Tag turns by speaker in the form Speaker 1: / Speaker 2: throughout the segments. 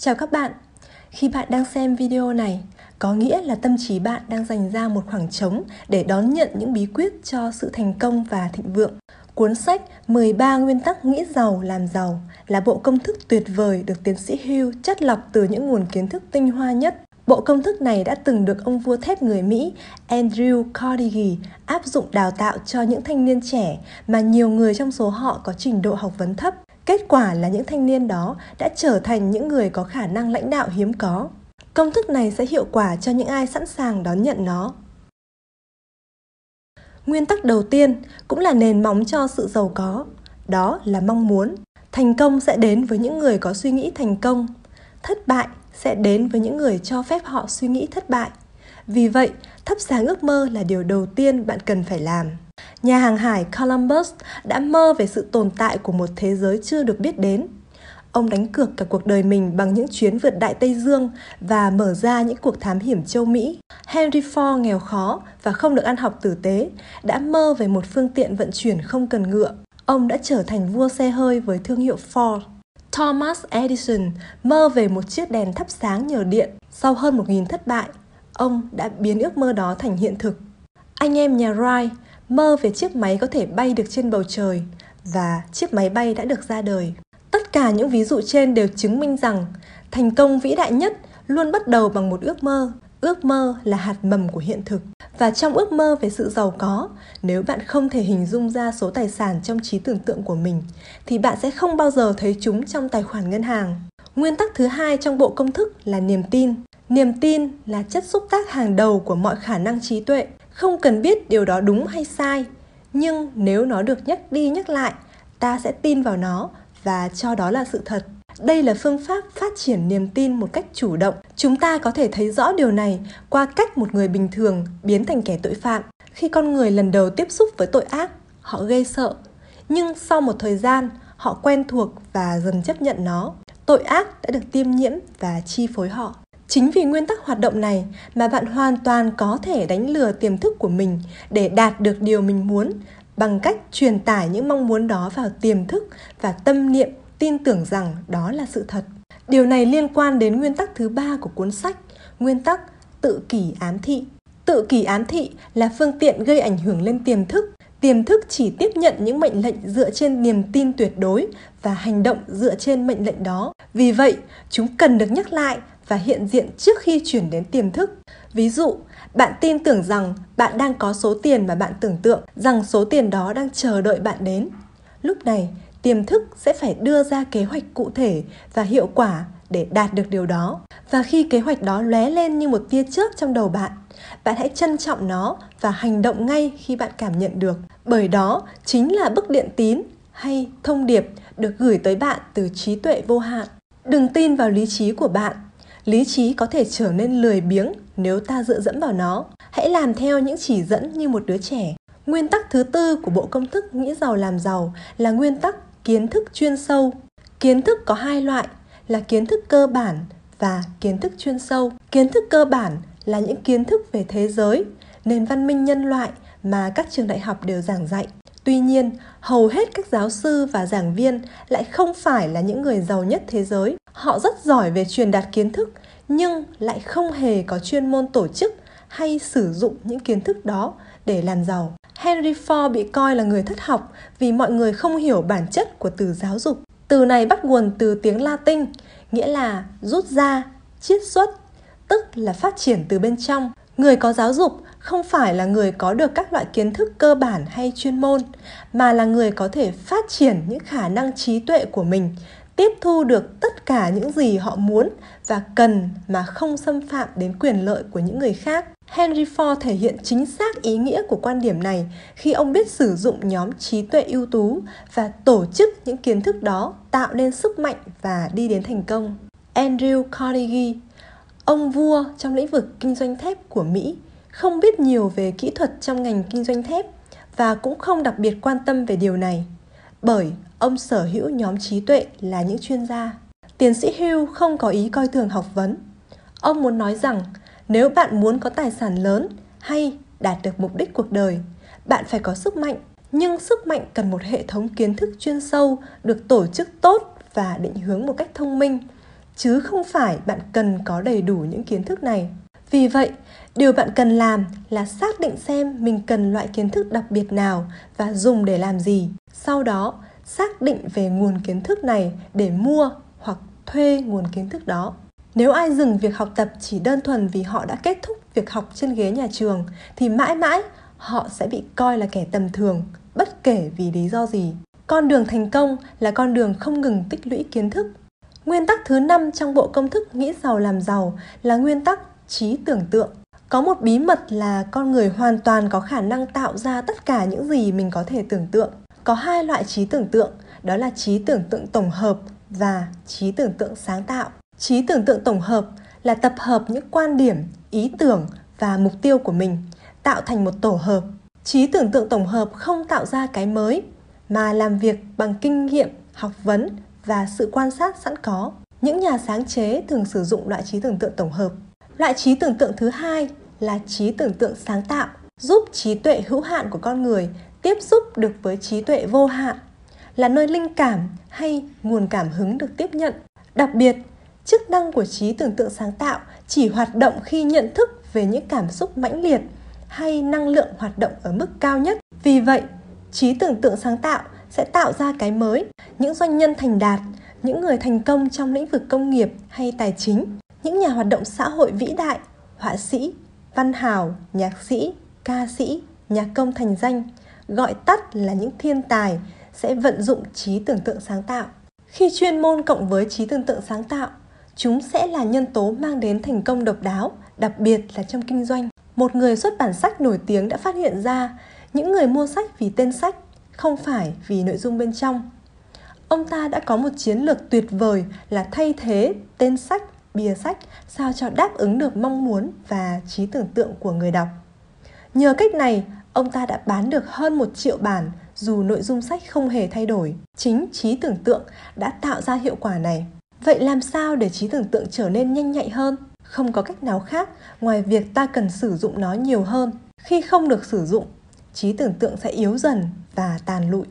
Speaker 1: Chào các bạn. Khi bạn đang xem video này, có nghĩa là tâm trí bạn đang dành ra một khoảng trống để đón nhận những bí quyết cho sự thành công và thịnh vượng. Cuốn sách 13 nguyên tắc nghĩ giàu làm giàu là bộ công thức tuyệt vời được tiến sĩ Hugh chất lọc từ những nguồn kiến thức tinh hoa nhất. Bộ công thức này đã từng được ông vua thép người Mỹ Andrew Carnegie áp dụng đào tạo cho những thanh niên trẻ mà nhiều người trong số họ có trình độ học vấn thấp. Kết quả là những thanh niên đó đã trở thành những người có khả năng lãnh đạo hiếm có. Công thức này sẽ hiệu quả cho những ai sẵn sàng đón nhận nó. Nguyên tắc đầu tiên cũng là nền móng cho sự giàu có, đó là mong muốn. Thành công sẽ đến với những người có suy nghĩ thành công, thất bại sẽ đến với những người cho phép họ suy nghĩ thất bại. Vì vậy, thắp sáng ước mơ là điều đầu tiên bạn cần phải làm. Nhà hàng hải Columbus đã mơ về sự tồn tại của một thế giới chưa được biết đến. Ông đánh cược cả cuộc đời mình bằng những chuyến vượt đại Tây Dương và mở ra những cuộc thám hiểm châu Mỹ. Henry Ford nghèo khó và không được ăn học tử tế, đã mơ về một phương tiện vận chuyển không cần ngựa. Ông đã trở thành vua xe hơi với thương hiệu Ford. Thomas Edison mơ về một chiếc đèn thắp sáng nhờ điện. Sau hơn 1.000 thất bại, ông đã biến ước mơ đó thành hiện thực. Anh em nhà Wright mơ về chiếc máy có thể bay được trên bầu trời và chiếc máy bay đã được ra đời. Tất cả những ví dụ trên đều chứng minh rằng thành công vĩ đại nhất luôn bắt đầu bằng một ước mơ. Ước mơ là hạt mầm của hiện thực. Và trong ước mơ về sự giàu có, nếu bạn không thể hình dung ra số tài sản trong trí tưởng tượng của mình, thì bạn sẽ không bao giờ thấy chúng trong tài khoản ngân hàng. Nguyên tắc thứ hai trong bộ công thức là niềm tin. Niềm tin là chất xúc tác hàng đầu của mọi khả năng trí tuệ. Không cần biết điều đó đúng hay sai, nhưng nếu nó được nhắc đi nhắc lại, ta sẽ tin vào nó và cho đó là sự thật. Đây là phương pháp phát triển niềm tin một cách chủ động. Chúng ta có thể thấy rõ điều này qua cách một người bình thường biến thành kẻ tội phạm. Khi con người lần đầu tiếp xúc với tội ác, họ gây sợ, nhưng sau một thời gian, họ quen thuộc và dần chấp nhận nó. Tội ác đã được tiêm nhiễm và chi phối họ. Chính vì nguyên tắc hoạt động này mà bạn hoàn toàn có thể đánh lừa tiềm thức của mình để đạt được điều mình muốn bằng cách truyền tải những mong muốn đó vào tiềm thức và tâm niệm tin tưởng rằng đó là sự thật. Điều này liên quan đến nguyên tắc thứ ba của cuốn sách, nguyên tắc tự kỷ ám thị. Tự kỷ ám thị là phương tiện gây ảnh hưởng lên tiềm thức. Tiềm thức chỉ tiếp nhận những mệnh lệnh dựa trên niềm tin tuyệt đối và hành động dựa trên mệnh lệnh đó. Vì vậy, chúng cần được nhắc lại và hiện diện trước khi chuyển đến tiềm thức. Ví dụ, bạn tin tưởng rằng bạn đang có số tiền mà bạn tưởng tượng, rằng số tiền đó đang chờ đợi bạn đến. Lúc này, tiềm thức sẽ phải đưa ra kế hoạch cụ thể và hiệu quả để đạt được điều đó. Và khi kế hoạch đó lóe lên như một tia chớp trong đầu bạn, bạn hãy trân trọng nó và hành động ngay khi bạn cảm nhận được. Bởi đó chính là bức điện tín hay thông điệp được gửi tới bạn từ trí tuệ vô hạn. Đừng tin vào lý trí của bạn. Lý trí có thể trở nên lười biếng nếu ta dựa dẫm vào nó. Hãy làm theo những chỉ dẫn như một đứa trẻ. Nguyên tắc thứ tư của bộ công thức nghĩ giàu làm giàu là nguyên tắc kiến thức chuyên sâu kiến thức có hai loại, là kiến thức cơ bản và kiến thức chuyên sâu kiến thức cơ bản là những kiến thức về thế giới, nền văn minh nhân loại mà các trường đại học đều giảng dạy tuy nhiên hầu hết các giáo sư và giảng viên lại không phải là những người giàu nhất thế giới họ rất giỏi về truyền đạt kiến thức nhưng lại không hề có chuyên môn tổ chức hay sử dụng những kiến thức đó để làm giàu Henry Ford bị coi là người thất học vì mọi người không hiểu bản chất của từ giáo dục. Từ này bắt nguồn từ tiếng Latin, nghĩa là rút ra, chiết xuất, tức là phát triển từ bên trong. Người có giáo dục không phải là người có được các loại kiến thức cơ bản hay chuyên môn, mà là người có thể phát triển những khả năng trí tuệ của mình, tiếp thu được tất cả những gì họ muốn và cần mà không xâm phạm đến quyền lợi của những người khác. Henry Ford thể hiện chính xác ý nghĩa của quan điểm này khi ông biết sử dụng nhóm trí tuệ ưu tú và tổ chức những kiến thức đó tạo nên sức mạnh và đi đến thành công. Andrew Carnegie, ông vua trong lĩnh vực kinh doanh thép của Mỹ, không biết nhiều về kỹ thuật trong ngành kinh doanh thép và cũng không đặc biệt quan tâm về điều này, bởi ông sở hữu nhóm trí tuệ là những chuyên gia. Tiến sĩ Hugh không có ý coi thường học vấn. Ông muốn nói rằng nếu bạn muốn có tài sản lớn hay đạt được mục đích cuộc đời, bạn phải có sức mạnh, nhưng sức mạnh cần một hệ thống kiến thức chuyên sâu được tổ chức tốt và định hướng một cách thông minh. chứ không phải bạn cần có đầy đủ những kiến thức này. Vì vậy, điều bạn cần làm là xác định xem mình cần loại kiến thức đặc biệt nào và dùng để làm gì. Sau đó, xác định về nguồn kiến thức này để mua hoặc thuê nguồn kiến thức đó. Nếu ai dừng việc học tập chỉ đơn thuần vì họ đã kết thúc việc học trên ghế nhà trường thì mãi mãi họ sẽ bị coi là kẻ tầm thường, bất kể vì lý do gì. Con đường thành công là con đường không ngừng tích lũy kiến thức. Nguyên tắc thứ năm trong bộ công thức nghĩ giàu làm giàu là nguyên tắc trí tưởng tượng. Có một bí mật là con người hoàn toàn có khả năng tạo ra tất cả những gì mình có thể tưởng tượng. Có hai loại trí tưởng tượng, đó là trí tưởng tượng tổng hợp và trí tưởng tượng sáng tạo. Trí tưởng tượng tổng hợp là tập hợp những quan điểm, ý tưởng và mục tiêu của mình tạo thành một tổ hợp. Trí tưởng tượng tổng hợp không tạo ra cái mới mà làm việc bằng kinh nghiệm, học vấn và sự quan sát sẵn có. Những nhà sáng chế thường sử dụng loại trí tưởng tượng tổng hợp. Loại trí tưởng tượng thứ hai là trí tưởng tượng sáng tạo, giúp trí tuệ hữu hạn của con người tiếp xúc được với trí tuệ vô hạn, là nơi linh cảm hay nguồn cảm hứng được tiếp nhận. Đặc biệt, chức năng của trí tưởng tượng sáng tạo chỉ hoạt động khi nhận thức về những cảm xúc mãnh liệt hay năng lượng hoạt động ở mức cao nhất. Vì vậy, trí tưởng tượng sáng tạo sẽ tạo ra cái mới. Những doanh nhân thành đạt, những người thành công trong lĩnh vực công nghiệp hay tài chính, những nhà hoạt động xã hội vĩ đại, họa sĩ, văn hào, nhạc sĩ, ca sĩ, nhạc công thành danh, gọi tắt là những thiên tài sẽ vận dụng trí tưởng tượng sáng tạo. Khi chuyên môn cộng với trí tưởng tượng sáng tạo, chúng sẽ là nhân tố mang đến thành công độc đáo, đặc biệt là trong kinh doanh. Một người xuất bản sách nổi tiếng đã phát hiện ra những người mua sách vì tên sách, không phải vì nội dung bên trong. Ông ta đã có một chiến lược tuyệt vời là thay thế tên sách, bìa sách sao cho đáp ứng được mong muốn và trí tưởng tượng của người đọc. Nhờ cách này, ông ta đã bán được hơn một triệu bản dù nội dung sách không hề thay đổi. Chính trí tưởng tượng đã tạo ra hiệu quả này. Vậy làm sao để trí tưởng tượng trở nên nhanh nhạy hơn? Không có cách nào khác ngoài việc ta cần sử dụng nó nhiều hơn. Khi không được sử dụng, trí tưởng tượng sẽ yếu dần và tàn lụi.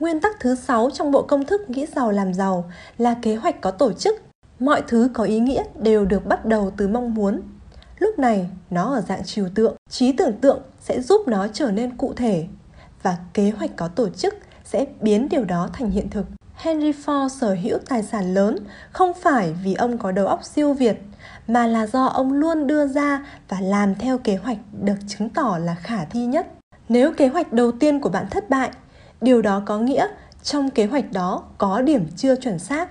Speaker 1: Nguyên tắc thứ sáu trong bộ công thức nghĩ giàu làm giàu là kế hoạch có tổ chức. Mọi thứ có ý nghĩa đều được bắt đầu từ mong muốn. Lúc này, nó ở dạng trừu tượng. Trí tưởng tượng sẽ giúp nó trở nên cụ thể và kế hoạch có tổ chức sẽ biến điều đó thành hiện thực. Henry Ford sở hữu tài sản lớn không phải vì ông có đầu óc siêu việt, mà là do ông luôn đưa ra và làm theo kế hoạch được chứng tỏ là khả thi nhất. Nếu kế hoạch đầu tiên của bạn thất bại, điều đó có nghĩa trong kế hoạch đó có điểm chưa chuẩn xác.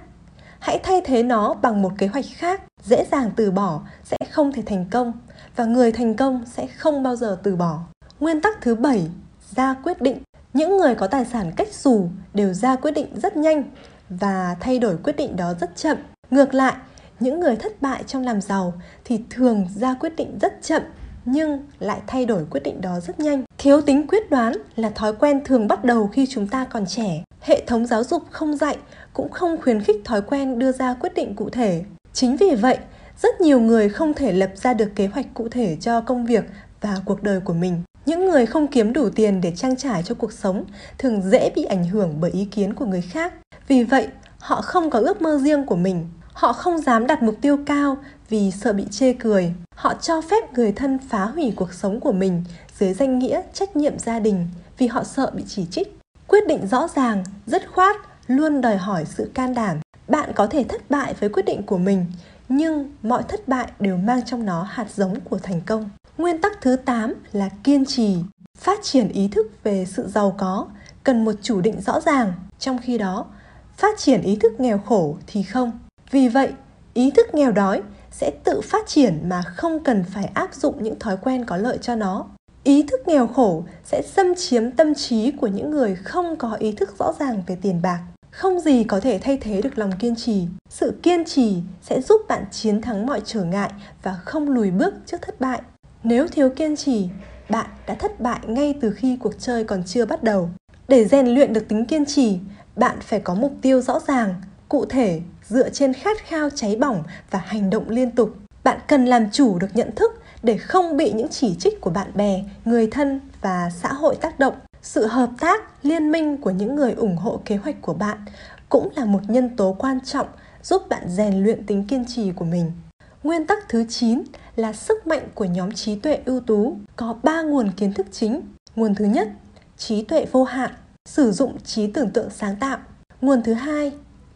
Speaker 1: Hãy thay thế nó bằng một kế hoạch khác, dễ dàng từ bỏ sẽ không thể thành công và người thành công sẽ không bao giờ từ bỏ. Nguyên tắc thứ bảy, ra quyết định những người có tài sản cách xù đều ra quyết định rất nhanh và thay đổi quyết định đó rất chậm. Ngược lại, những người thất bại trong làm giàu thì thường ra quyết định rất chậm nhưng lại thay đổi quyết định đó rất nhanh. Thiếu tính quyết đoán là thói quen thường bắt đầu khi chúng ta còn trẻ. Hệ thống giáo dục không dạy cũng không khuyến khích thói quen đưa ra quyết định cụ thể. Chính vì vậy, rất nhiều người không thể lập ra được kế hoạch cụ thể cho công việc và cuộc đời của mình. Những người không kiếm đủ tiền để trang trải cho cuộc sống thường dễ bị ảnh hưởng bởi ý kiến của người khác. Vì vậy, họ không có ước mơ riêng của mình. Họ không dám đặt mục tiêu cao vì sợ bị chê cười. Họ cho phép người thân phá hủy cuộc sống của mình dưới danh nghĩa trách nhiệm gia đình vì họ sợ bị chỉ trích. Quyết định rõ ràng, dứt khoát, luôn đòi hỏi sự can đảm. Bạn có thể thất bại với quyết định của mình, nhưng mọi thất bại đều mang trong nó hạt giống của thành công. Nguyên tắc thứ 8 là kiên trì. Phát triển ý thức về sự giàu có cần một chủ định rõ ràng, trong khi đó, phát triển ý thức nghèo khổ thì không. Vì vậy, ý thức nghèo đói sẽ tự phát triển mà không cần phải áp dụng những thói quen có lợi cho nó. Ý thức nghèo khổ sẽ xâm chiếm tâm trí của những người không có ý thức rõ ràng về tiền bạc. Không gì có thể thay thế được lòng kiên trì. Sự kiên trì sẽ giúp bạn chiến thắng mọi trở ngại và không lùi bước trước thất bại. Nếu thiếu kiên trì, bạn đã thất bại ngay từ khi cuộc chơi còn chưa bắt đầu. Để rèn luyện được tính kiên trì, bạn phải có mục tiêu rõ ràng, cụ thể, dựa trên khát khao cháy bỏng và hành động liên tục. Bạn cần làm chủ được nhận thức để không bị những chỉ trích của bạn bè, người thân và xã hội tác động. Sự hợp tác, liên minh của những người ủng hộ kế hoạch của bạn cũng là một nhân tố quan trọng giúp bạn rèn luyện tính kiên trì của mình. Nguyên tắc thứ 9 là sức mạnh của nhóm trí tuệ ưu tú, có 3 nguồn kiến thức chính. Nguồn thứ nhất, trí tuệ vô hạn, sử dụng trí tưởng tượng sáng tạo. Nguồn thứ hai,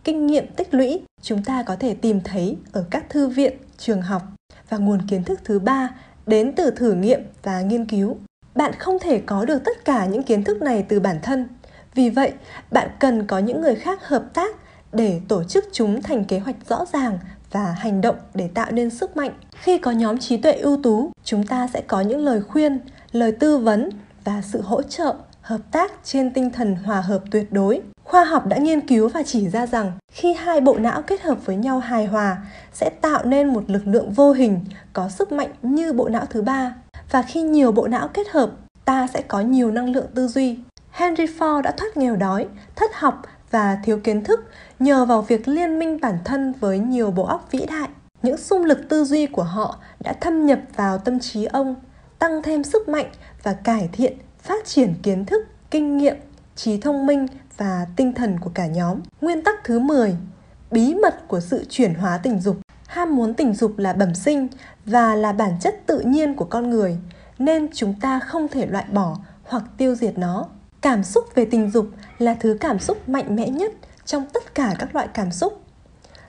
Speaker 1: kinh nghiệm tích lũy, chúng ta có thể tìm thấy ở các thư viện, trường học. Và nguồn kiến thức thứ ba đến từ thử nghiệm và nghiên cứu. Bạn không thể có được tất cả những kiến thức này từ bản thân. Vì vậy, bạn cần có những người khác hợp tác để tổ chức chúng thành kế hoạch rõ ràng và hành động để tạo nên sức mạnh. Khi có nhóm trí tuệ ưu tú, chúng ta sẽ có những lời khuyên, lời tư vấn và sự hỗ trợ, hợp tác trên tinh thần hòa hợp tuyệt đối. Khoa học đã nghiên cứu và chỉ ra rằng khi hai bộ não kết hợp với nhau hài hòa sẽ tạo nên một lực lượng vô hình có sức mạnh như bộ não thứ ba. Và khi nhiều bộ não kết hợp, ta sẽ có nhiều năng lượng tư duy. Henry Ford đã thoát nghèo đói, thất học và thiếu kiến thức nhờ vào việc liên minh bản thân với nhiều bộ óc vĩ đại. Những xung lực tư duy của họ đã thâm nhập vào tâm trí ông, tăng thêm sức mạnh và cải thiện, phát triển kiến thức, kinh nghiệm, trí thông minh và tinh thần của cả nhóm. Nguyên tắc thứ 10, bí mật của sự chuyển hóa tình dục. Ham muốn tình dục là bẩm sinh và là bản chất tự nhiên của con người, nên chúng ta không thể loại bỏ hoặc tiêu diệt nó. Cảm xúc về tình dục là thứ cảm xúc mạnh mẽ nhất trong tất cả các loại cảm xúc.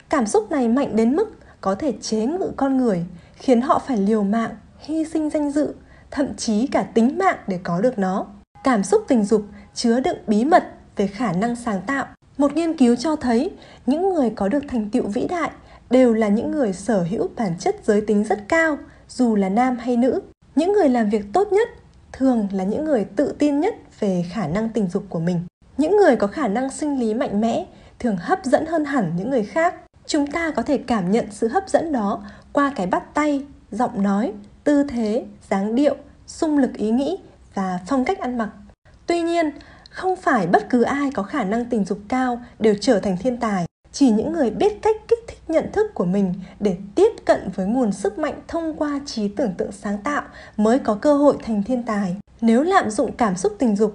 Speaker 1: Cảm xúc này mạnh đến mức có thể chế ngự con người, khiến họ phải liều mạng, hy sinh danh dự, thậm chí cả tính mạng để có được nó. Cảm xúc tình dục chứa đựng bí mật về khả năng sáng tạo. Một nghiên cứu cho thấy những người có được thành tựu vĩ đại đều là những người sở hữu bản chất giới tính rất cao, dù là nam hay nữ. Những người làm việc tốt nhất thường là những người tự tin nhất về khả năng tình dục của mình. Những người có khả năng sinh lý mạnh mẽ thường hấp dẫn hơn hẳn những người khác. Chúng ta có thể cảm nhận sự hấp dẫn đó qua cái bắt tay, giọng nói, tư thế, dáng điệu, xung lực ý nghĩ và phong cách ăn mặc. Tuy nhiên, không phải bất cứ ai có khả năng tình dục cao đều trở thành thiên tài. Chỉ những người biết cách kích thích nhận thức của mình để tiếp cận với nguồn sức mạnh thông qua trí tưởng tượng sáng tạo mới có cơ hội thành thiên tài. Nếu lạm dụng cảm xúc tình dục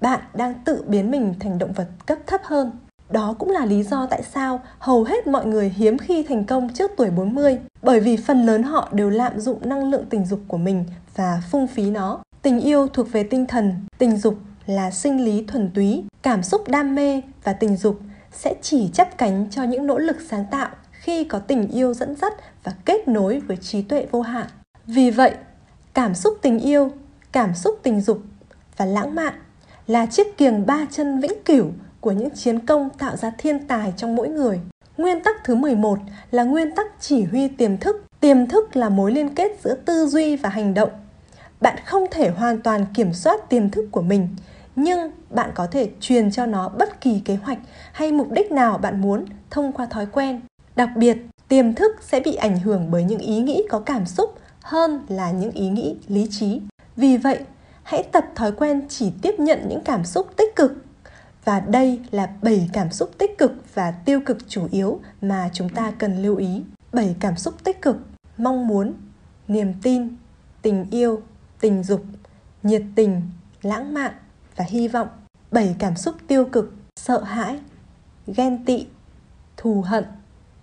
Speaker 1: bạn đang tự biến mình thành động vật cấp thấp hơn. Đó cũng là lý do tại sao hầu hết mọi người hiếm khi thành công trước tuổi 40 bởi vì phần lớn họ đều lạm dụng năng lượng tình dục của mình và phung phí nó. Tình yêu thuộc về tinh thần, tình dục là sinh lý thuần túy, cảm xúc đam mê và tình dục sẽ chỉ chấp cánh cho những nỗ lực sáng tạo khi có tình yêu dẫn dắt và kết nối với trí tuệ vô hạn. Vì vậy, cảm xúc tình yêu, cảm xúc tình dục và lãng mạn là chiếc kiềng ba chân vĩnh cửu của những chiến công tạo ra thiên tài trong mỗi người. Nguyên tắc thứ 11 là nguyên tắc chỉ huy tiềm thức. Tiềm thức là mối liên kết giữa tư duy và hành động. Bạn không thể hoàn toàn kiểm soát tiềm thức của mình, nhưng bạn có thể truyền cho nó bất kỳ kế hoạch hay mục đích nào bạn muốn thông qua thói quen. Đặc biệt, tiềm thức sẽ bị ảnh hưởng bởi những ý nghĩ có cảm xúc hơn là những ý nghĩ lý trí. Vì vậy, hãy tập thói quen chỉ tiếp nhận những cảm xúc tích cực. Và đây là 7 cảm xúc tích cực và tiêu cực chủ yếu mà chúng ta cần lưu ý. 7 cảm xúc tích cực: mong muốn, niềm tin, tình yêu, tình dục, nhiệt tình, lãng mạn, và hy vọng bảy cảm xúc tiêu cực, sợ hãi, ghen tị, thù hận,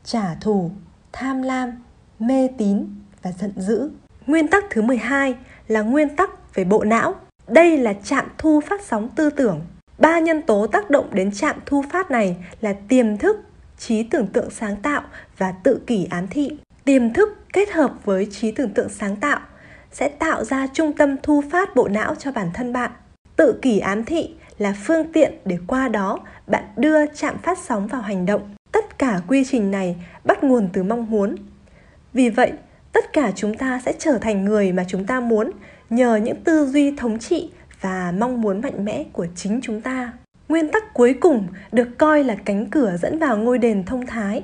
Speaker 1: trả thù, tham lam, mê tín và giận dữ. Nguyên tắc thứ 12 là nguyên tắc về bộ não. Đây là trạm thu phát sóng tư tưởng. Ba nhân tố tác động đến trạm thu phát này là tiềm thức, trí tưởng tượng sáng tạo và tự kỷ ám thị. Tiềm thức kết hợp với trí tưởng tượng sáng tạo sẽ tạo ra trung tâm thu phát bộ não cho bản thân bạn. Tự kỷ ám thị là phương tiện để qua đó bạn đưa chạm phát sóng vào hành động. Tất cả quy trình này bắt nguồn từ mong muốn. Vì vậy, tất cả chúng ta sẽ trở thành người mà chúng ta muốn nhờ những tư duy thống trị và mong muốn mạnh mẽ của chính chúng ta. Nguyên tắc cuối cùng được coi là cánh cửa dẫn vào ngôi đền thông thái.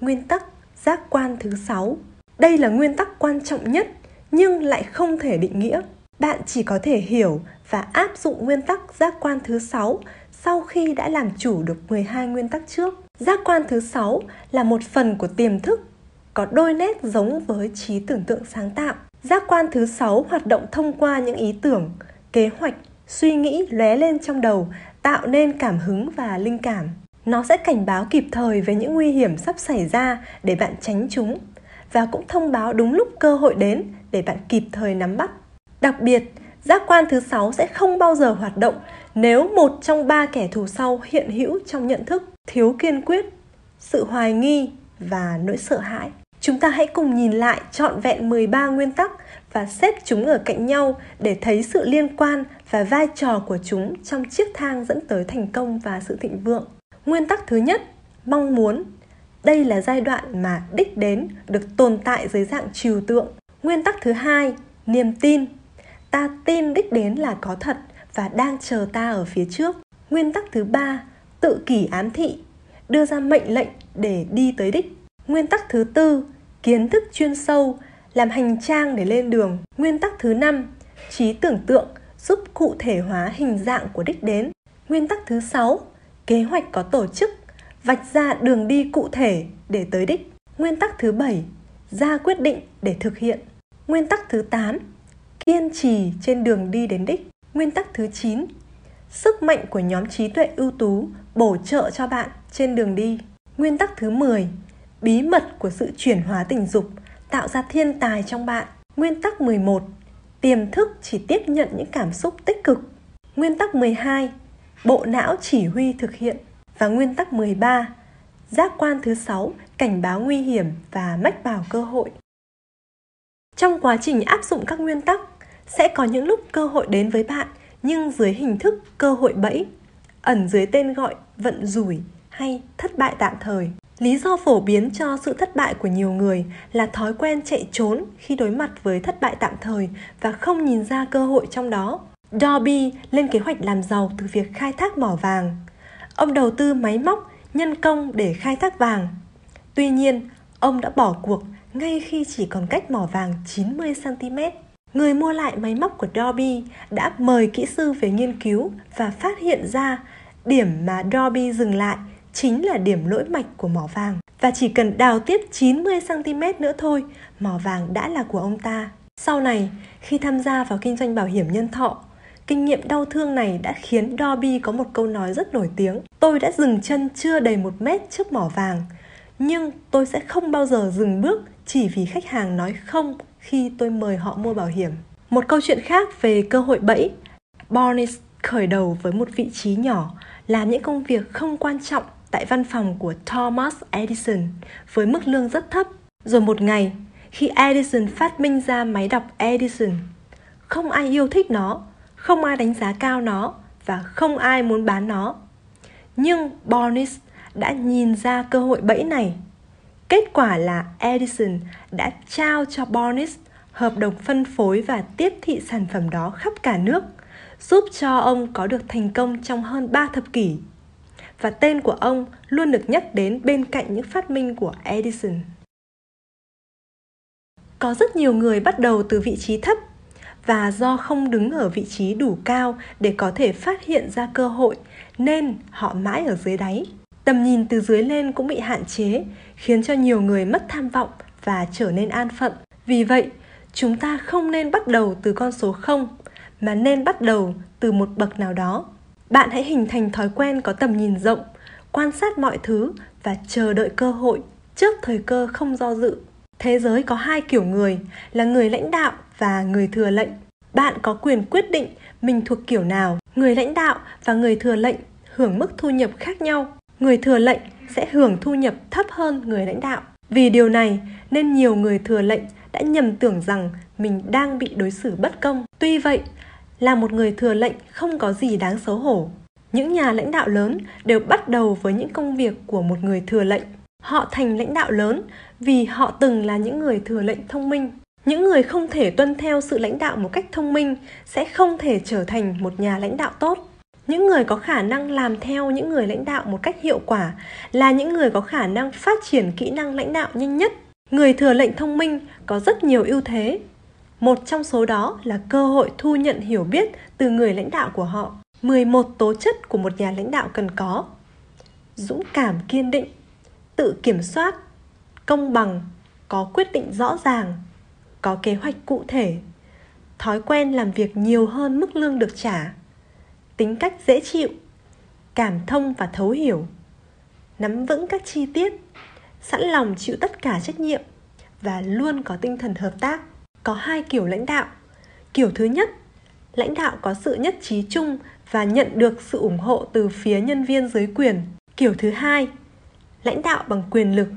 Speaker 1: Nguyên tắc giác quan thứ sáu. Đây là nguyên tắc quan trọng nhất nhưng lại không thể định nghĩa. Bạn chỉ có thể hiểu và áp dụng nguyên tắc giác quan thứ 6 sau khi đã làm chủ được 12 nguyên tắc trước. Giác quan thứ 6 là một phần của tiềm thức, có đôi nét giống với trí tưởng tượng sáng tạo. Giác quan thứ 6 hoạt động thông qua những ý tưởng, kế hoạch, suy nghĩ lóe lên trong đầu, tạo nên cảm hứng và linh cảm. Nó sẽ cảnh báo kịp thời về những nguy hiểm sắp xảy ra để bạn tránh chúng và cũng thông báo đúng lúc cơ hội đến để bạn kịp thời nắm bắt. Đặc biệt, giác quan thứ sáu sẽ không bao giờ hoạt động nếu một trong ba kẻ thù sau hiện hữu trong nhận thức thiếu kiên quyết, sự hoài nghi và nỗi sợ hãi. Chúng ta hãy cùng nhìn lại trọn vẹn 13 nguyên tắc và xếp chúng ở cạnh nhau để thấy sự liên quan và vai trò của chúng trong chiếc thang dẫn tới thành công và sự thịnh vượng. Nguyên tắc thứ nhất, mong muốn. Đây là giai đoạn mà đích đến được tồn tại dưới dạng trừu tượng. Nguyên tắc thứ hai, niềm tin. Ta tin đích đến là có thật và đang chờ ta ở phía trước. Nguyên tắc thứ ba, tự kỷ ám thị, đưa ra mệnh lệnh để đi tới đích. Nguyên tắc thứ tư, kiến thức chuyên sâu, làm hành trang để lên đường. Nguyên tắc thứ năm, trí tưởng tượng, giúp cụ thể hóa hình dạng của đích đến. Nguyên tắc thứ sáu, kế hoạch có tổ chức, vạch ra đường đi cụ thể để tới đích. Nguyên tắc thứ bảy, ra quyết định để thực hiện. Nguyên tắc thứ 8, kiên trì trên đường đi đến đích. Nguyên tắc thứ 9, sức mạnh của nhóm trí tuệ ưu tú bổ trợ cho bạn trên đường đi. Nguyên tắc thứ 10, bí mật của sự chuyển hóa tình dục tạo ra thiên tài trong bạn. Nguyên tắc 11, tiềm thức chỉ tiếp nhận những cảm xúc tích cực. Nguyên tắc 12, bộ não chỉ huy thực hiện. Và nguyên tắc 13, giác quan thứ 6, cảnh báo nguy hiểm và mách bảo cơ hội. Trong quá trình áp dụng các nguyên tắc, sẽ có những lúc cơ hội đến với bạn nhưng dưới hình thức cơ hội bẫy, ẩn dưới tên gọi vận rủi hay thất bại tạm thời. Lý do phổ biến cho sự thất bại của nhiều người là thói quen chạy trốn khi đối mặt với thất bại tạm thời và không nhìn ra cơ hội trong đó. Dobby lên kế hoạch làm giàu từ việc khai thác mỏ vàng. Ông đầu tư máy móc, nhân công để khai thác vàng. Tuy nhiên, ông đã bỏ cuộc ngay khi chỉ còn cách mỏ vàng 90 cm. Người mua lại máy móc của Dobby đã mời kỹ sư về nghiên cứu và phát hiện ra điểm mà Dobby dừng lại chính là điểm lỗi mạch của mỏ vàng. Và chỉ cần đào tiếp 90cm nữa thôi, mỏ vàng đã là của ông ta. Sau này, khi tham gia vào kinh doanh bảo hiểm nhân thọ, kinh nghiệm đau thương này đã khiến Dobby có một câu nói rất nổi tiếng. Tôi đã dừng chân chưa đầy một mét trước mỏ vàng, nhưng tôi sẽ không bao giờ dừng bước chỉ vì khách hàng nói không khi tôi mời họ mua bảo hiểm. Một câu chuyện khác về cơ hội bẫy. Barnes khởi đầu với một vị trí nhỏ, làm những công việc không quan trọng tại văn phòng của Thomas Edison với mức lương rất thấp. Rồi một ngày, khi Edison phát minh ra máy đọc Edison, không ai yêu thích nó, không ai đánh giá cao nó và không ai muốn bán nó. Nhưng Barnes đã nhìn ra cơ hội bẫy này. Kết quả là Edison đã trao cho Barnes hợp đồng phân phối và tiếp thị sản phẩm đó khắp cả nước, giúp cho ông có được thành công trong hơn 3 thập kỷ và tên của ông luôn được nhắc đến bên cạnh những phát minh của Edison. Có rất nhiều người bắt đầu từ vị trí thấp và do không đứng ở vị trí đủ cao để có thể phát hiện ra cơ hội nên họ mãi ở dưới đáy. Tầm nhìn từ dưới lên cũng bị hạn chế, khiến cho nhiều người mất tham vọng và trở nên an phận. Vì vậy, chúng ta không nên bắt đầu từ con số 0 mà nên bắt đầu từ một bậc nào đó. Bạn hãy hình thành thói quen có tầm nhìn rộng quan sát mọi thứ và chờ đợi cơ hội trước thời cơ không do dự. Thế giới có hai kiểu người là người lãnh đạo và người thừa lệnh. Bạn có quyền quyết định mình thuộc kiểu nào. Người lãnh đạo và người thừa lệnh hưởng mức thu nhập khác nhau người thừa lệnh sẽ hưởng thu nhập thấp hơn người lãnh đạo vì điều này nên nhiều người thừa lệnh đã nhầm tưởng rằng mình đang bị đối xử bất công tuy vậy, là một người thừa lệnh không có gì đáng xấu hổ. Những nhà lãnh đạo lớn đều bắt đầu với những công việc của một người thừa lệnh. Họ thành lãnh đạo lớn vì họ từng là những người thừa lệnh thông minh. Những người không thể tuân theo sự lãnh đạo một cách thông minh sẽ không thể trở thành một nhà lãnh đạo tốt. Những người có khả năng làm theo những người lãnh đạo một cách hiệu quả là những người có khả năng phát triển kỹ năng lãnh đạo nhanh nhất. Người thừa lệnh thông minh có rất nhiều ưu thế một trong số đó là cơ hội thu nhận hiểu biết từ người lãnh đạo của họ. 11 tố chất của một nhà lãnh đạo cần có. Dũng cảm kiên định, tự kiểm soát, công bằng, có quyết định rõ ràng, có kế hoạch cụ thể, thói quen làm việc nhiều hơn mức lương được trả, tính cách dễ chịu, cảm thông và thấu hiểu, nắm vững các chi tiết sẵn lòng chịu tất cả trách nhiệm và luôn có tinh thần hợp tác. Có hai kiểu lãnh đạo. Kiểu thứ nhất lãnh đạo có sự nhất trí chung và nhận được sự ủng hộ từ phía nhân viên dưới quyền. Kiểu thứ hai lãnh đạo bằng quyền lực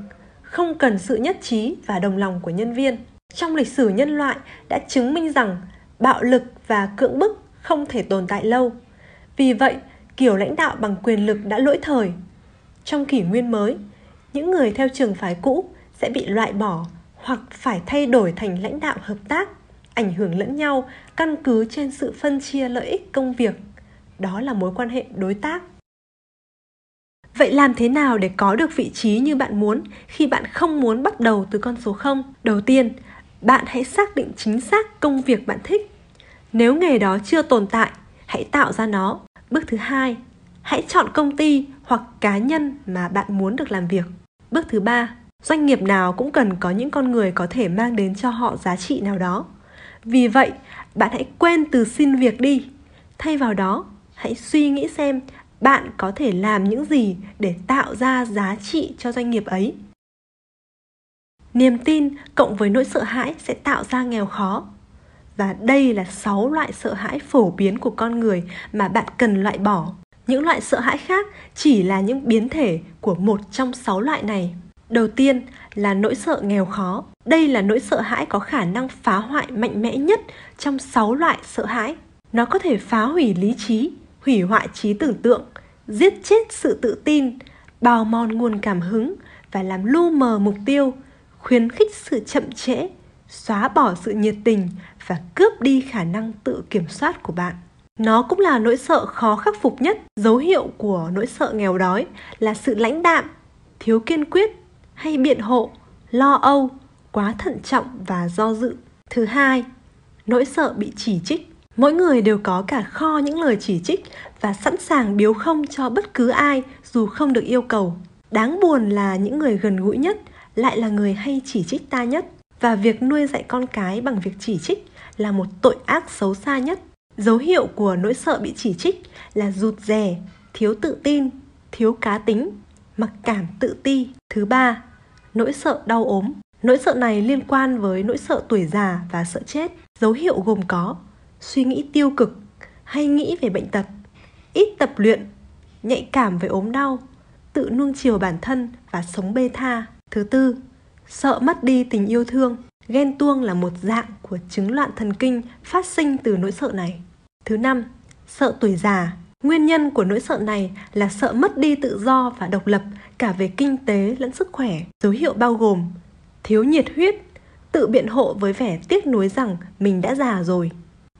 Speaker 1: không cần sự nhất trí và đồng lòng của nhân viên. Trong lịch sử nhân loại đã chứng minh rằng bạo lực và cưỡng bức không thể tồn tại lâu vì vậy kiểu lãnh đạo bằng quyền lực đã lỗi thời trong kỷ nguyên mới những người theo trường phái cũ sẽ bị loại bỏ hoặc phải thay đổi thành lãnh đạo hợp tác ảnh hưởng lẫn nhau căn cứ trên sự phân chia lợi ích công việc đó là mối quan hệ đối tác Vậy làm thế nào để có được vị trí như bạn muốn khi bạn không muốn bắt đầu từ con số 0? Đầu tiên, bạn hãy xác định chính xác công việc bạn thích. Nếu nghề đó chưa tồn tại, hãy tạo ra nó. Bước thứ hai, hãy chọn công ty hoặc cá nhân mà bạn muốn được làm việc. Bước thứ ba, doanh nghiệp nào cũng cần có những con người có thể mang đến cho họ giá trị nào đó. Vì vậy, bạn hãy quên từ xin việc đi. Thay vào đó, hãy suy nghĩ xem bạn có thể làm những gì để tạo ra giá trị cho doanh nghiệp ấy niềm tin cộng với nỗi sợ hãi sẽ tạo ra nghèo khó và đây là 6 loại sợ hãi phổ biến của con người mà bạn cần loại bỏ. Những loại sợ hãi khác chỉ là những biến thể của một trong 6 loại này. Đầu tiên là nỗi sợ nghèo khó. Đây là nỗi sợ hãi có khả năng phá hoại mạnh mẽ nhất trong 6 loại sợ hãi. Nó có thể phá hủy lý trí, hủy hoại trí tưởng tượng, giết chết sự tự tin, bào mòn nguồn cảm hứng và làm lu mờ mục tiêu, khuyến khích sự chậm trễ, xóa bỏ sự nhiệt tình và cướp đi khả năng tự kiểm soát của bạn. Nó cũng là nỗi sợ khó khắc phục nhất. Dấu hiệu của nỗi sợ nghèo đói là sự lãnh đạm, thiếu kiên quyết hay biện hộ, lo âu, quá thận trọng và do dự. Thứ hai, nỗi sợ bị chỉ trích mỗi người đều có cả kho những lời chỉ trích và sẵn sàng biếu không cho bất cứ ai dù không được yêu cầu đáng buồn là những người gần gũi nhất lại là người hay chỉ trích ta nhất và việc nuôi dạy con cái bằng việc chỉ trích là một tội ác xấu xa nhất. Dấu hiệu của nỗi sợ bị chỉ trích là rụt rè, thiếu tự tin, thiếu cá tính, mặc cảm tự ti. Thứ ba, nỗi sợ đau ốm. Nỗi sợ này liên quan với nỗi sợ tuổi già và sợ chết. Dấu hiệu gồm có suy nghĩ tiêu cực hay nghĩ về bệnh tật, ít tập luyện, nhạy cảm với ốm đau, tự nuông chiều bản thân và sống bê tha. Thứ tư, sợ mất đi tình yêu thương ghen tuông là một dạng của chứng loạn thần kinh phát sinh từ nỗi sợ này. Thứ năm sợ tuổi già. Nguyên nhân của nỗi sợ này là sợ mất đi tự do và độc lập cả về kinh tế lẫn sức khỏe. Dấu hiệu bao gồm thiếu nhiệt huyết tự biện hộ với vẻ tiếc nuối rằng mình đã già rồi.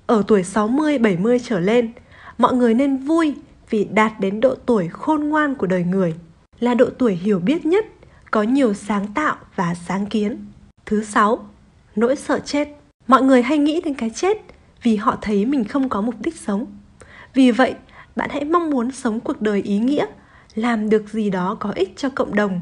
Speaker 1: Ở tuổi 60, 70 trở lên, mọi người nên vui vì đạt đến độ tuổi khôn ngoan của đời người, là độ tuổi hiểu biết nhất, có nhiều sáng tạo và sáng kiến. Thứ sáu, nỗi sợ chết. Mọi người hay nghĩ đến cái chết vì họ thấy mình không có mục đích sống. Vì vậy, bạn hãy mong muốn sống cuộc đời ý nghĩa, làm được gì đó có ích cho cộng đồng.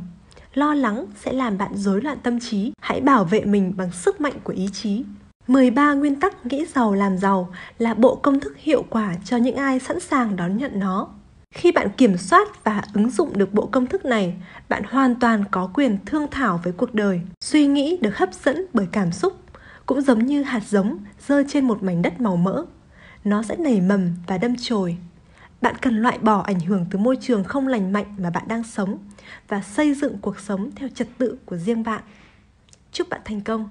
Speaker 1: Lo lắng sẽ làm bạn rối loạn tâm trí, hãy bảo vệ mình bằng sức mạnh của ý chí. 13 nguyên tắc nghĩ giàu làm giàu là bộ công thức hiệu quả cho những ai sẵn sàng đón nhận nó. Khi bạn kiểm soát và ứng dụng được bộ công thức này, bạn hoàn toàn có quyền thương thảo với cuộc đời. Suy nghĩ được hấp dẫn bởi cảm xúc, cũng giống như hạt giống rơi trên một mảnh đất màu mỡ. Nó sẽ nảy mầm và đâm chồi. Bạn cần loại bỏ ảnh hưởng từ môi trường không lành mạnh mà bạn đang sống và xây dựng cuộc sống theo trật tự của riêng bạn. Chúc bạn thành công!